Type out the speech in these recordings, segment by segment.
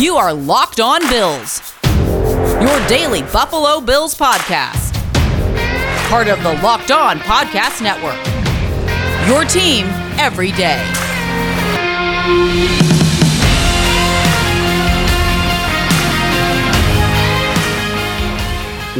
You are Locked On Bills, your daily Buffalo Bills podcast. Part of the Locked On Podcast Network. Your team every day.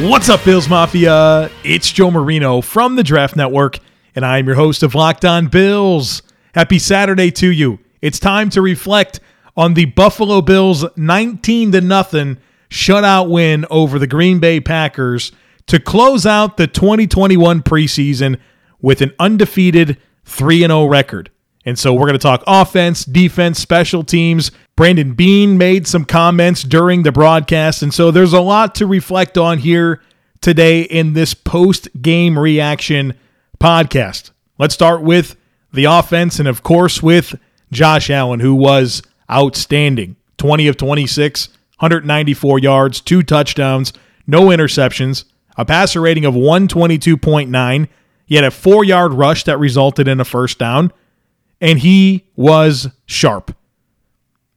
What's up, Bills Mafia? It's Joe Marino from the Draft Network, and I'm your host of Locked On Bills. Happy Saturday to you. It's time to reflect on the Buffalo Bills 19 to nothing shutout win over the Green Bay Packers to close out the 2021 preseason with an undefeated 3 0 record. And so we're going to talk offense, defense, special teams. Brandon Beane made some comments during the broadcast. And so there's a lot to reflect on here today in this post game reaction podcast. Let's start with the offense and, of course, with Josh Allen, who was outstanding 20 of 26, 194 yards, two touchdowns, no interceptions, a passer rating of 122.9. He had a four yard rush that resulted in a first down and he was sharp.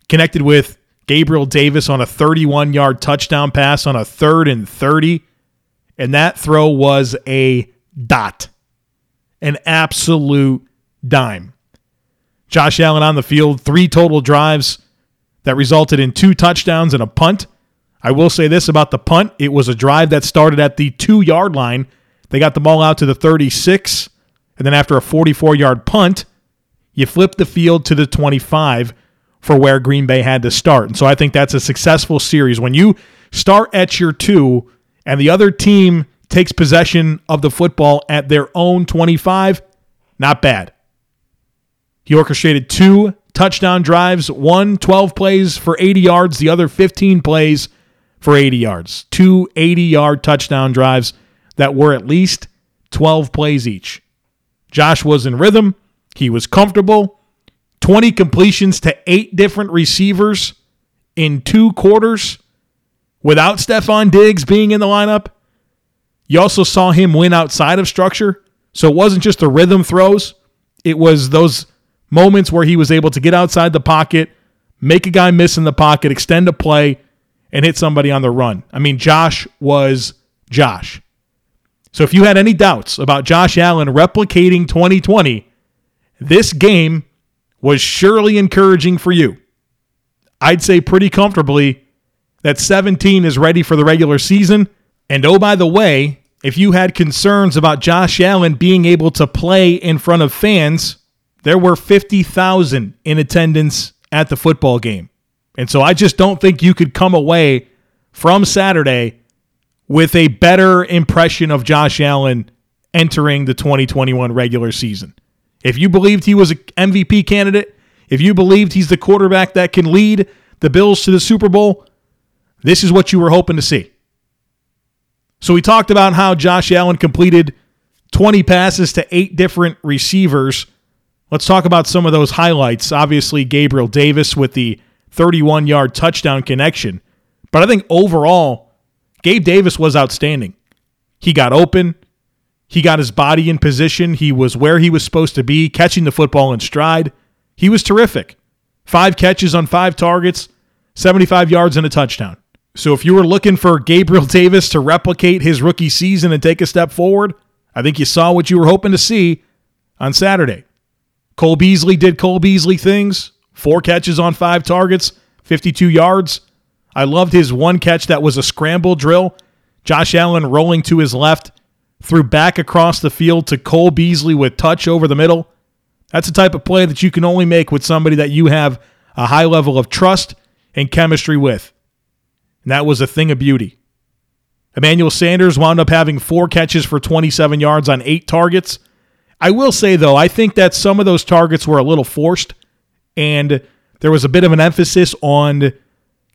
Connected with Gabriel Davis on a 31 yard touchdown pass on a third and 30. And that throw was a dot, an absolute dime. Josh Allen on the field, three total drives that resulted in two touchdowns and a punt. I will say this about the punt it was a drive that started at the two yard line. They got the ball out to the 36, and then after a 44 yard punt, you flip the field to the 25 for where Green Bay had to start. And so I think that's a successful series. When you start at your two and the other team takes possession of the football at their own 25, not bad. He orchestrated two touchdown drives, one 12 plays for 80 yards, the other 15 plays for 80 yards. Two 80 yard touchdown drives that were at least 12 plays each. Josh was in rhythm. He was comfortable. 20 completions to eight different receivers in two quarters without Stefon Diggs being in the lineup. You also saw him win outside of structure. So it wasn't just the rhythm throws, it was those moments where he was able to get outside the pocket, make a guy miss in the pocket, extend a play, and hit somebody on the run. I mean, Josh was Josh. So if you had any doubts about Josh Allen replicating 2020, this game was surely encouraging for you. I'd say pretty comfortably that 17 is ready for the regular season. And oh, by the way, if you had concerns about Josh Allen being able to play in front of fans, there were 50,000 in attendance at the football game. And so I just don't think you could come away from Saturday with a better impression of Josh Allen entering the 2021 regular season. If you believed he was an MVP candidate, if you believed he's the quarterback that can lead the Bills to the Super Bowl, this is what you were hoping to see. So we talked about how Josh Allen completed 20 passes to eight different receivers. Let's talk about some of those highlights. Obviously, Gabriel Davis with the 31 yard touchdown connection. But I think overall, Gabe Davis was outstanding. He got open. He got his body in position. He was where he was supposed to be, catching the football in stride. He was terrific. Five catches on five targets, 75 yards and a touchdown. So if you were looking for Gabriel Davis to replicate his rookie season and take a step forward, I think you saw what you were hoping to see on Saturday. Cole Beasley did Cole Beasley things. Four catches on five targets, 52 yards. I loved his one catch that was a scramble drill. Josh Allen rolling to his left, threw back across the field to Cole Beasley with touch over the middle. That's the type of play that you can only make with somebody that you have a high level of trust and chemistry with. And that was a thing of beauty. Emmanuel Sanders wound up having four catches for 27 yards on eight targets. I will say, though, I think that some of those targets were a little forced, and there was a bit of an emphasis on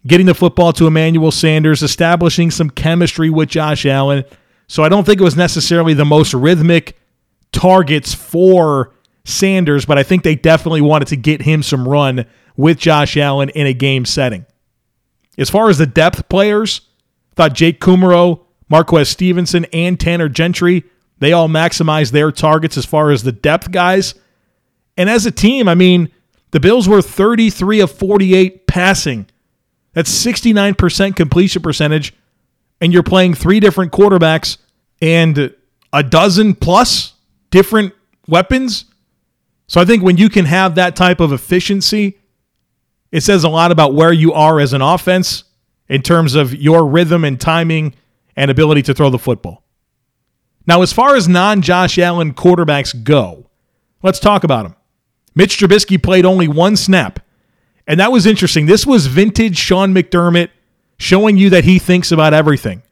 getting the football to Emmanuel Sanders, establishing some chemistry with Josh Allen. So I don't think it was necessarily the most rhythmic targets for Sanders, but I think they definitely wanted to get him some run with Josh Allen in a game setting. As far as the depth players, I thought Jake Kumerow, Marquez Stevenson, and Tanner Gentry, they all maximize their targets as far as the depth guys. And as a team, I mean, the Bills were 33 of 48 passing. That's 69% completion percentage. And you're playing three different quarterbacks and a dozen plus different weapons. So I think when you can have that type of efficiency, it says a lot about where you are as an offense in terms of your rhythm and timing and ability to throw the football. Now, as far as non Josh Allen quarterbacks go, let's talk about them. Mitch Trubisky played only one snap, and that was interesting. This was vintage Sean McDermott showing you that he thinks about everything.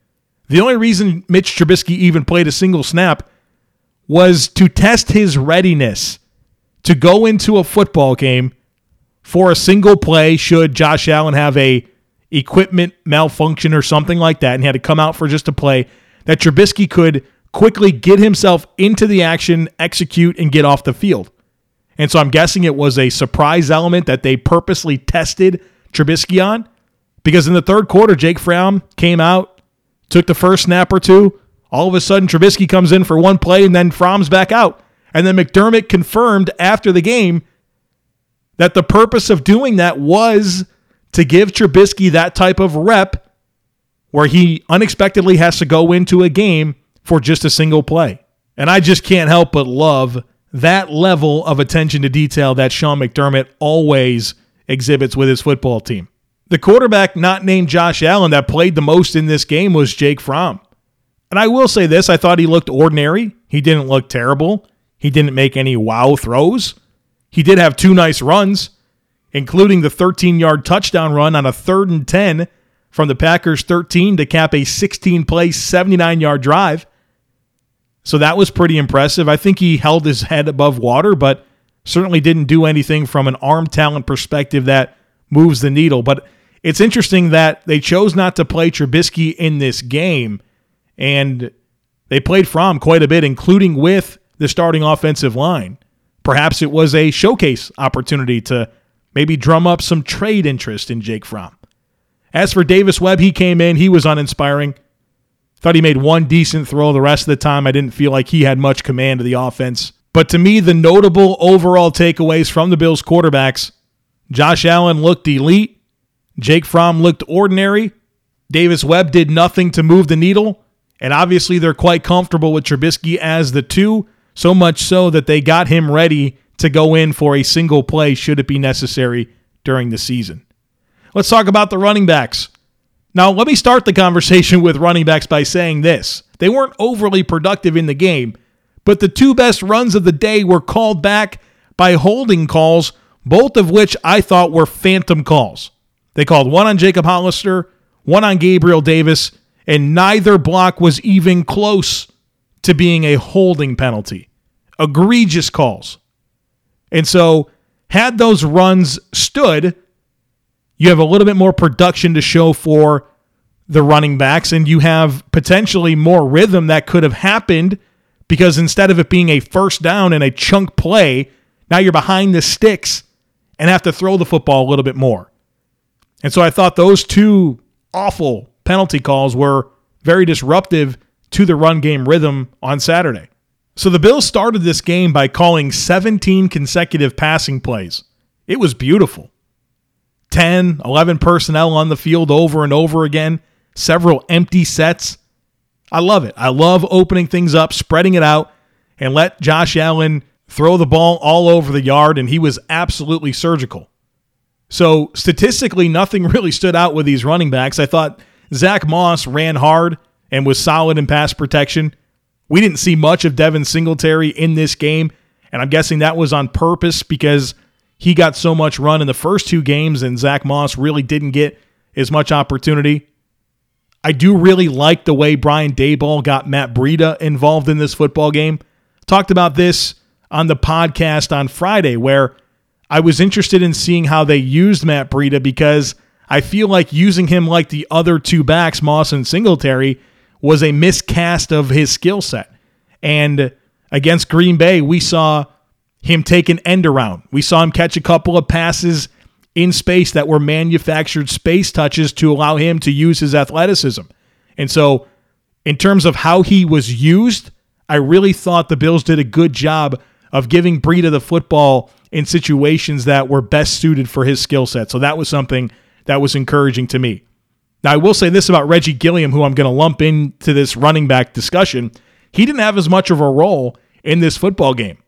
The only reason Mitch Trubisky even played a single snap was to test his readiness to go into a football game for a single play should Josh Allen have a equipment malfunction or something like that and he had to come out for just a play that Trubisky could quickly get himself into the action, execute, and get off the field. And so I'm guessing it was a surprise element that they purposely tested Trubisky on because in the third quarter, Jake Fromm came out, took the first snap or two. All of a sudden, Trubisky comes in for one play and then Fromm's back out. And then McDermott confirmed after the game that the purpose of doing that was to give Trubisky that type of rep where he unexpectedly has to go into a game for just a single play. And I just can't help but love that level of attention to detail that Sean McDermott always exhibits with his football team. The quarterback not named Josh Allen that played the most in this game was Jake Fromm. And I will say this I thought he looked ordinary. He didn't look terrible. He didn't make any wow throws. He did have two nice runs, including the 13 yard touchdown run on a third and 10 from the Packers 13 to cap a 16 play, 79 yard drive. So that was pretty impressive. I think he held his head above water, but certainly didn't do anything from an arm talent perspective that moves the needle. But it's interesting that they chose not to play Trubisky in this game, and they played Fromm quite a bit, including with the starting offensive line. Perhaps it was a showcase opportunity to maybe drum up some trade interest in Jake Fromm. As for Davis Webb, he came in, he was uninspiring. Thought he made one decent throw. The rest of the time, I didn't feel like he had much command of the offense. But to me, the notable overall takeaways from the Bills quarterbacks Josh Allen looked elite. Jake Fromm looked ordinary. Davis Webb did nothing to move the needle. And obviously, they're quite comfortable with Trubisky as the two, so much so that they got him ready to go in for a single play should it be necessary during the season. Let's talk about the running backs. Now, let me start the conversation with running backs by saying this. They weren't overly productive in the game, but the two best runs of the day were called back by holding calls, both of which I thought were phantom calls. They called one on Jacob Hollister, one on Gabriel Davis, and neither block was even close to being a holding penalty. Egregious calls. And so, had those runs stood, you have a little bit more production to show for the running backs, and you have potentially more rhythm that could have happened because instead of it being a first down and a chunk play, now you're behind the sticks and have to throw the football a little bit more. And so I thought those two awful penalty calls were very disruptive to the run game rhythm on Saturday. So the Bills started this game by calling 17 consecutive passing plays. It was beautiful. 10, 11 personnel on the field over and over again, several empty sets. I love it. I love opening things up, spreading it out, and let Josh Allen throw the ball all over the yard, and he was absolutely surgical. So, statistically, nothing really stood out with these running backs. I thought Zach Moss ran hard and was solid in pass protection. We didn't see much of Devin Singletary in this game, and I'm guessing that was on purpose because he got so much run in the first two games, and Zach Moss really didn't get as much opportunity. I do really like the way Brian Daboll got Matt Breida involved in this football game. Talked about this on the podcast on Friday, where I was interested in seeing how they used Matt Breida because I feel like using him like the other two backs, Moss and Singletary, was a miscast of his skill set. And against Green Bay, we saw him take an end around. We saw him catch a couple of passes in space that were manufactured space touches to allow him to use his athleticism. And so, in terms of how he was used, I really thought the Bills did a good job of giving Breida the football in situations that were best suited for his skill set. So that was something that was encouraging to me. Now, I will say this about Reggie Gilliam, who I'm going to lump into this running back discussion. He didn't have as much of a role in this football game.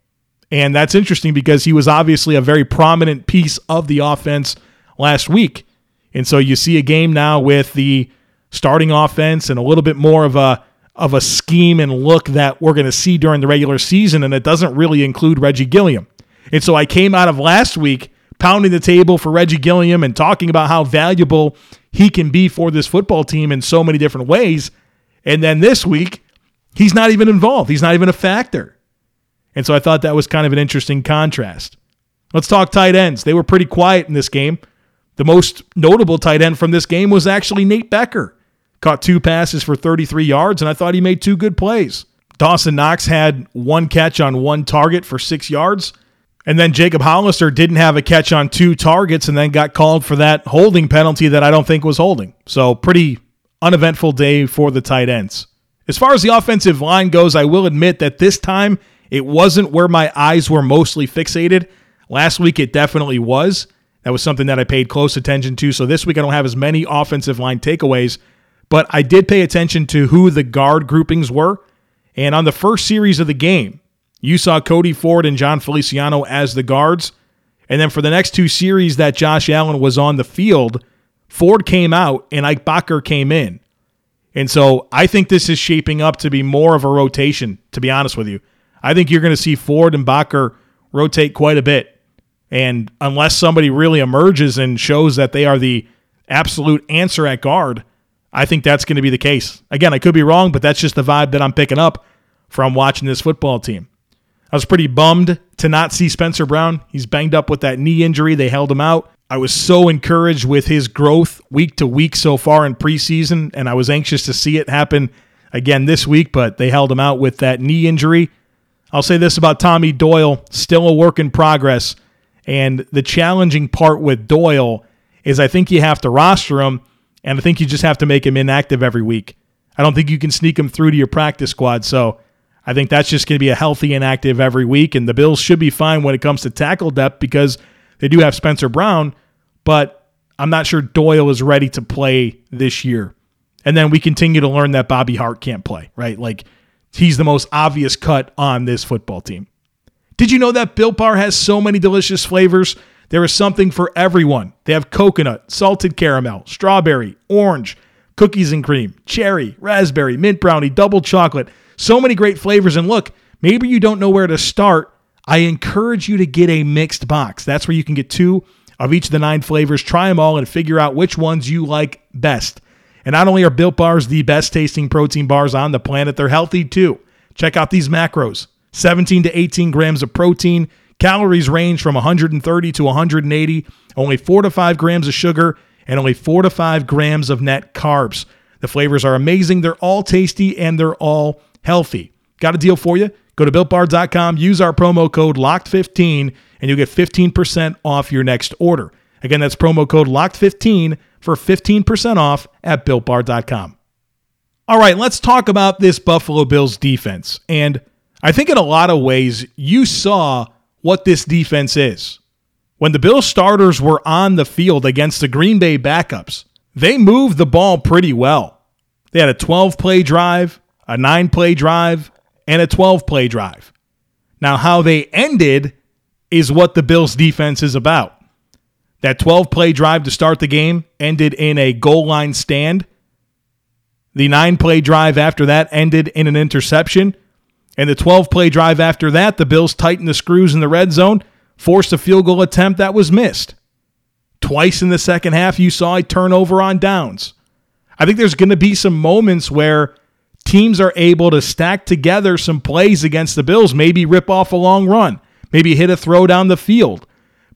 And that's interesting because he was obviously a very prominent piece of the offense last week. And so you see a game now with the starting offense and a little bit more of a of a scheme and look that we're going to see during the regular season and it doesn't really include Reggie Gilliam. And so I came out of last week pounding the table for Reggie Gilliam and talking about how valuable he can be for this football team in so many different ways. And then this week, he's not even involved. He's not even a factor. And so I thought that was kind of an interesting contrast. Let's talk tight ends. They were pretty quiet in this game. The most notable tight end from this game was actually Nate Becker. Caught two passes for 33 yards, and I thought he made two good plays. Dawson Knox had one catch on one target for six yards. And then Jacob Hollister didn't have a catch on two targets and then got called for that holding penalty that I don't think was holding. So, pretty uneventful day for the tight ends. As far as the offensive line goes, I will admit that this time it wasn't where my eyes were mostly fixated. Last week it definitely was. That was something that I paid close attention to. So this week I don't have as many offensive line takeaways, but I did pay attention to who the guard groupings were. And on the first series of the game, you saw Cody Ford and Jon Feliciano as the guards. And then for the next two series that Josh Allen was on the field, Ford came out and Ike Boettger came in. And so I think this is shaping up to be more of a rotation, to be honest with you. I think you're going to see Ford and Boettger rotate quite a bit. And unless somebody really emerges and shows that they are the absolute answer at guard, I think that's going to be the case. Again, I could be wrong, but that's just the vibe that I'm picking up from watching this football team. I was pretty bummed to not see Spencer Brown. He's banged up with that knee injury. They held him out. I was so encouraged with his growth week to week so far in preseason, and I was anxious to see it happen again this week, but they held him out with that knee injury. I'll say this about Tommy Doyle, still a work in progress. And the challenging part with Doyle is I think you have to roster him, and I think you just have to make him inactive every week. I don't think you can sneak him through to your practice squad. So I think that's just going to be a healthy inactive every week. And the Bills should be fine when it comes to tackle depth because they do have Spencer Brown, but I'm not sure Doyle is ready to play this year. And then we continue to learn that Bobby Hart can't play, right? Like he's the most obvious cut on this football team. Did you know that Built Bar has so many delicious flavors? There is something for everyone. They have coconut, salted caramel, strawberry, orange, cookies and cream, cherry, raspberry, mint brownie, double chocolate. So many great flavors. And look, maybe you don't know where to start. I encourage you to get a mixed box. That's where you can get two of each of the nine flavors, try them all, and figure out which ones you like best. And not only are Built Bars the best tasting protein bars on the planet, they're healthy too. Check out these macros 17 to 18 grams of protein. Calories range from 130 to 180, only 4 to 5 grams of sugar, and only 4 to 5 grams of net carbs. The flavors are amazing. They're all tasty and they're all healthy. Got a deal for you? Go to builtbar.com, use our promo code LOCKED15, and you'll get 15% off your next order. Again, that's promo code LOCKED15 for 15% off at builtbar.com. All right, let's talk about this Buffalo Bills defense. And I think in a lot of ways, you saw what this defense is. When the Bill starters were on the field against the Green Bay backups, they moved the ball pretty well. They had a 12 play drive, a 9 play drive, and a 12 play drive. Now, how they ended is what the Bills defense is about. That 12 play drive to start the game ended in a goal line stand. The nine play drive after that ended in an interception. And the 12 play drive after that, the Bills tightened the screws in the red zone, forced a field goal attempt that was missed. Twice in the second half, you saw a turnover on downs. I think there's going to be some moments where teams are able to stack together some plays against the Bills, maybe rip off a long run, maybe hit a throw down the field.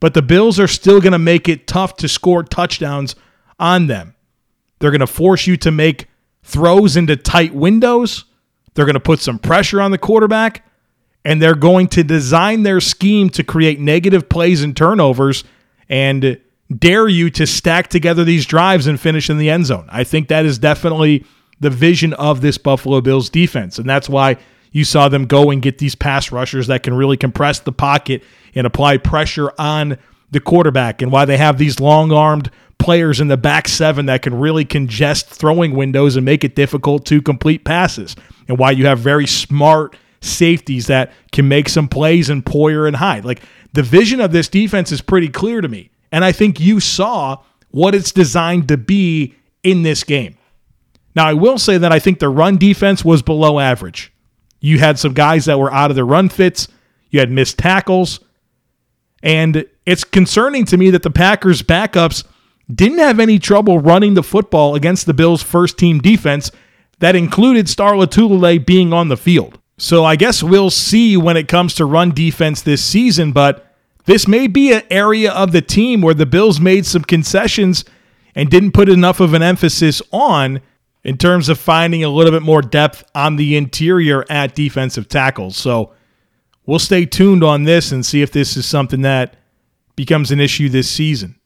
But the Bills are still going to make it tough to score touchdowns on them. They're going to force you to make throws into tight windows. They're going to put some pressure on the quarterback, and they're going to design their scheme to create negative plays and turnovers and dare you to stack together these drives and finish in the end zone. I think that is definitely the vision of this Buffalo Bills defense. And that's why you saw them go and get these pass rushers that can really compress the pocket and apply pressure on the quarterback, and why they have these long armed players in the back seven that can really congest throwing windows and make it difficult to complete passes, and why you have very smart safeties that can make some plays in Poyer and Hyde. Like the vision of this defense is pretty clear to me. And I think you saw what it's designed to be in this game. Now, I will say that I think the run defense was below average. You had some guys that were out of their run fits, you had missed tackles, and it's concerning to me that the Packers' backups didn't have any trouble running the football against the Bills' first team defense that included Star Lotulelei being on the field. So I guess we'll see when it comes to run defense this season, but this may be an area of the team where the Bills made some concessions and didn't put enough of an emphasis on in terms of finding a little bit more depth on the interior at defensive tackles. So we'll stay tuned on this and see if this is something that becomes an issue this season.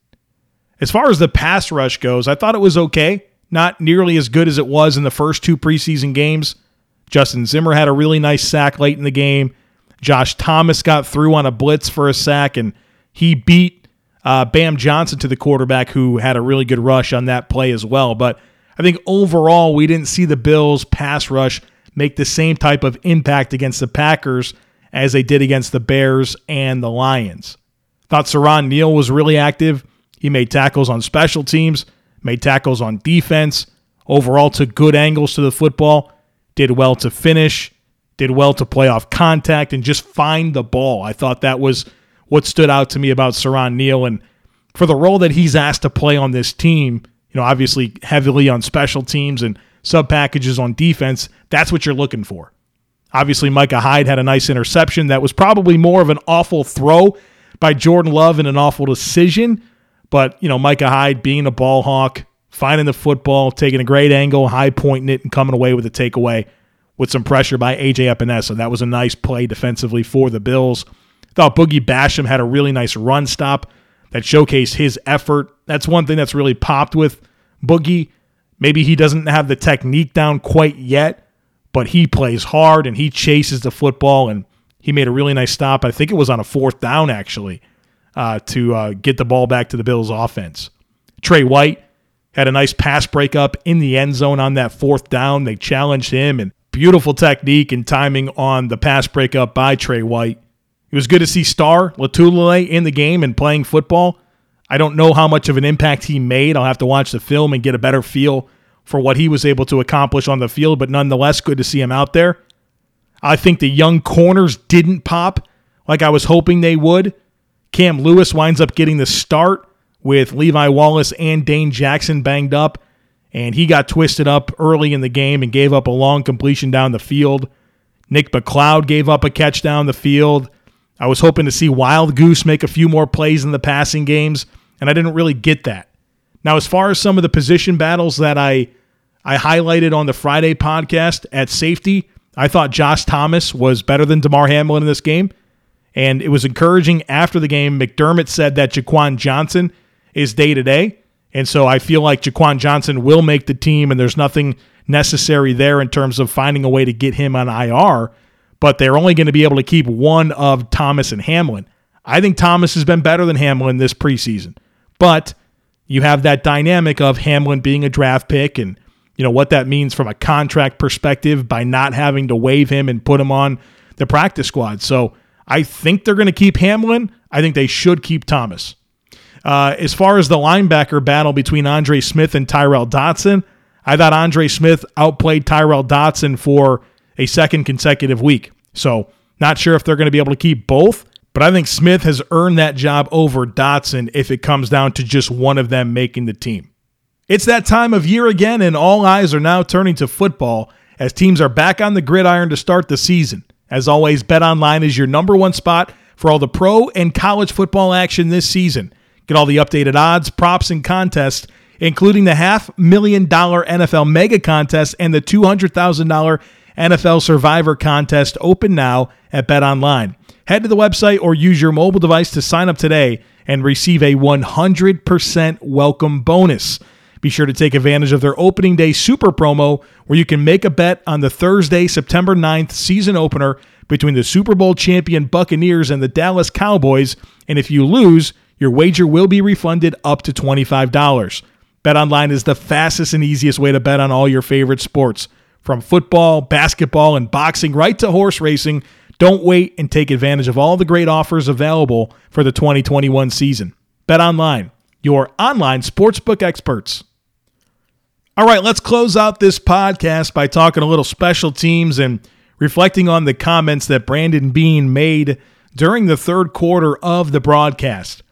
As far as the pass rush goes, I thought it was okay. Not nearly as good as it was in the first two preseason games. Justin Zimmer had a really nice sack late in the game. Josh Thomas got through on a blitz for a sack, and he beat uh, Bam Johnson to the quarterback, who had a really good rush on that play as well. But I think overall, we didn't see the Bills' pass rush make the same type of impact against the Packers as they did against the Bears and the Lions. Thought Siran Neal was really active. He made tackles on special teams, made tackles on defense, overall took good angles to the football, did well to finish did well to play off contact and just find the ball. I thought that was what stood out to me about Siran Neal. And for the role that he's asked to play on this team, you know, obviously heavily on special teams and sub packages on defense, that's what you're looking for. Obviously, Micah Hyde had a nice interception that was probably more of an awful throw by Jordan Love and an awful decision. But, you know, Micah Hyde being a ball hawk, finding the football, taking a great angle, high pointing it, and coming away with a takeaway with some pressure by AJ Epenesa. That was a nice play defensively for the Bills. Thought Boogie Basham had a really nice run stop that showcased his effort. That's one thing that's really popped with Boogie. Maybe he doesn't have the technique down quite yet, but he plays hard and he chases the football and he made a really nice stop. I think it was on a fourth down actually uh, to uh, get the ball back to the Bills offense. Trey White had a nice pass breakup in the end zone on that fourth down. They challenged him and Beautiful technique and timing on the pass breakup by Trey White. It was good to see Star Lotulelei in the game and playing football. I don't know how much of an impact he made. I'll have to watch the film and get a better feel for what he was able to accomplish on the field, but nonetheless, good to see him out there. I think the young corners didn't pop like I was hoping they would. Cam Lewis winds up getting the start with Levi Wallace and Dane Jackson banged up and he got twisted up early in the game and gave up a long completion down the field. Nick McCloud gave up a catch down the field. I was hoping to see Wild Goose make a few more plays in the passing games, and I didn't really get that. Now, as far as some of the position battles that I I highlighted on the Friday podcast at safety, I thought Josh Thomas was better than Damar Hamlin in this game. And it was encouraging after the game. McDermott said that Jaquan Johnson is day to day. And so I feel like Jaquan Johnson will make the team, and there's nothing necessary there in terms of finding a way to get him on IR. But they're only going to be able to keep one of Thomas and Hamlin. I think Thomas has been better than Hamlin this preseason. But you have that dynamic of Hamlin being a draft pick and you know what that means from a contract perspective by not having to waive him and put him on the practice squad. So I think they're going to keep Hamlin. I think they should keep Thomas. Uh, as far as the linebacker battle between Andre Smith and Tyrel Dodson, I thought Andre Smith outplayed Tyrel Dodson for a second consecutive week. So, not sure if they're going to be able to keep both, but I think Smith has earned that job over Dodson if it comes down to just one of them making the team. It's that time of year again, and all eyes are now turning to football as teams are back on the gridiron to start the season. As always, BetOnline is your number one spot for all the pro and college football action this season. Get all the updated odds, props, and contests, including the half million dollar NFL mega contest and the $200,000 NFL Survivor contest open now at BetOnline. Head to the website or use your mobile device to sign up today and receive a 100% welcome bonus. Be sure to take advantage of their opening day super promo where you can make a bet on the Thursday, September 9th season opener between the Super Bowl champion Buccaneers and the Dallas Cowboys. And if you lose, your wager will be refunded up to $25. BetOnline is the fastest and easiest way to bet on all your favorite sports. From football, basketball, and boxing right to horse racing, don't wait and take advantage of all the great offers available for the 2021 season. Bet online, your online sportsbook experts. All right, let's close out this podcast by talking a little special teams and reflecting on the comments that Brandon Beane made during the third quarter of the broadcast.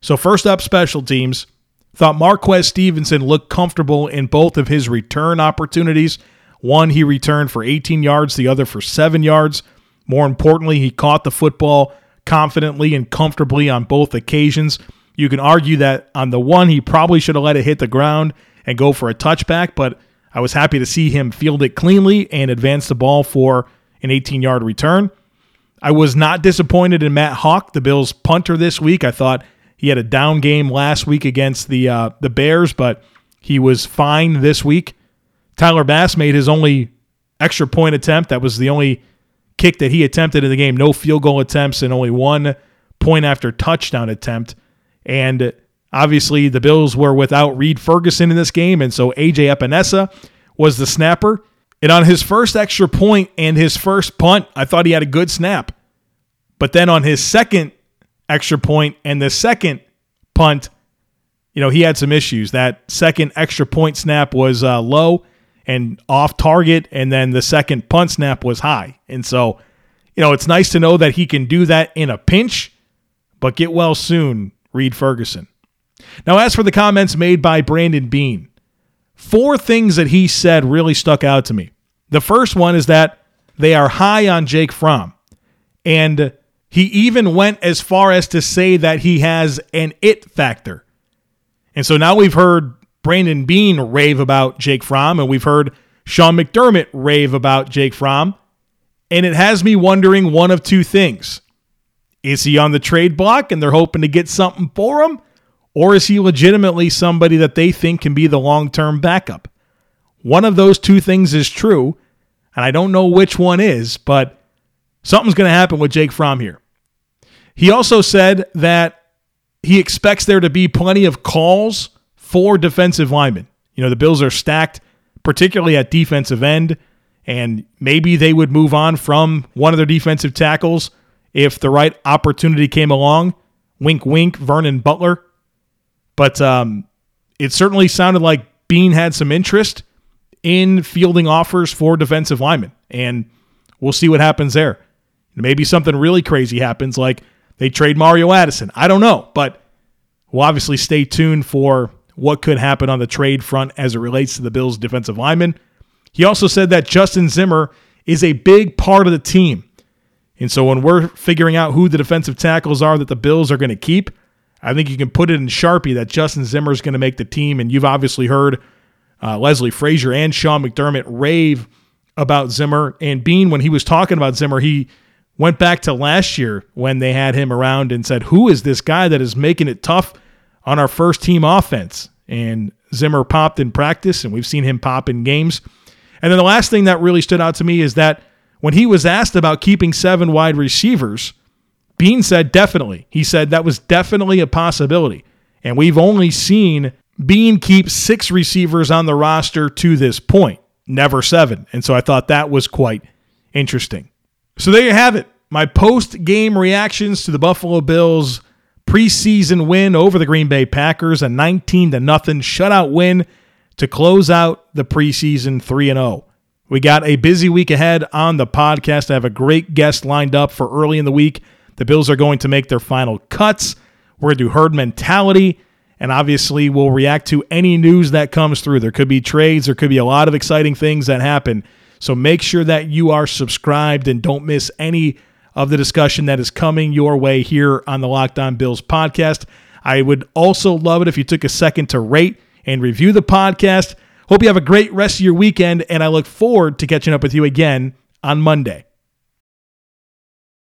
So, first up, special teams. Thought Marquez Stevenson looked comfortable in both of his return opportunities. One, he returned for 18 yards, the other for seven yards. More importantly, he caught the football confidently and comfortably on both occasions. You can argue that on the one, he probably should have let it hit the ground and go for a touchback, but I was happy to see him field it cleanly and advance the ball for an 18 yard return. I was not disappointed in Matt Haack, the Bills punter this week. I thought he had a down game last week against the uh, the Bears, but he was fine this week. Tyler Bass made his only extra point attempt. That was the only kick that he attempted in the game. No field goal attempts and only one point after touchdown attempt. And obviously, the Bills were without Reid Ferguson in this game, and so AJ Epenesa was the snapper. And on his first extra point and his first punt, I thought he had a good snap. But then on his second extra point and the second punt, you know, he had some issues. That second extra point snap was uh, low and off target, and then the second punt snap was high. And so, you know, it's nice to know that he can do that in a pinch, but get well soon, Reid Ferguson. Now, as for the comments made by Brandon Beane, four things that he said really stuck out to me. The first one is that they are high on Jake Fromm. And he even went as far as to say that he has an it factor. And so now we've heard Brandon Beane rave about Jake Fromm, and we've heard Sean McDermott rave about Jake Fromm. And it has me wondering one of two things. Is he on the trade block and they're hoping to get something for him? Or is he legitimately somebody that they think can be the long term backup? One of those two things is true, and I don't know which one is, but something's going to happen with Jake Fromm here. He also said that he expects there to be plenty of calls for defensive linemen. You know, the Bills are stacked, particularly at defensive end, and maybe they would move on from one of their defensive tackles if the right opportunity came along. Wink, wink, Vernon Butler. But um, it certainly sounded like Beane had some interest in fielding offers for defensive linemen. And we'll see what happens there. Maybe something really crazy happens, like they trade Mario Addison. I don't know, but we'll obviously stay tuned for what could happen on the trade front as it relates to the Bills' defensive linemen. He also said that Justin Zimmer is a big part of the team. And so when we're figuring out who the defensive tackles are that the Bills are going to keep, I think you can put it in Sharpie that Justin Zimmer is going to make the team. And you've obviously heard uh, Leslie Frazier and Sean McDermott rave about Zimmer. And Beane, when he was talking about Zimmer, he went back to last year when they had him around and said, Who is this guy that is making it tough on our first team offense? And Zimmer popped in practice, and we've seen him pop in games. And then the last thing that really stood out to me is that when he was asked about keeping seven wide receivers, Beane said definitely. He said that was definitely a possibility. And we've only seen Beane keep six receivers on the roster to this point, never seven. And so I thought that was quite interesting. So there you have it. My post game reactions to the Buffalo Bills preseason win over the Green Bay Packers, a 19 to nothing shutout win to close out the preseason 3 and 0. We got a busy week ahead on the podcast. I have a great guest lined up for early in the week the Bills are going to make their final cuts. We're going to do herd mentality. And obviously, we'll react to any news that comes through. There could be trades, there could be a lot of exciting things that happen. So make sure that you are subscribed and don't miss any of the discussion that is coming your way here on the Locked On Bills podcast. I would also love it if you took a second to rate and review the podcast. Hope you have a great rest of your weekend, and I look forward to catching up with you again on Monday.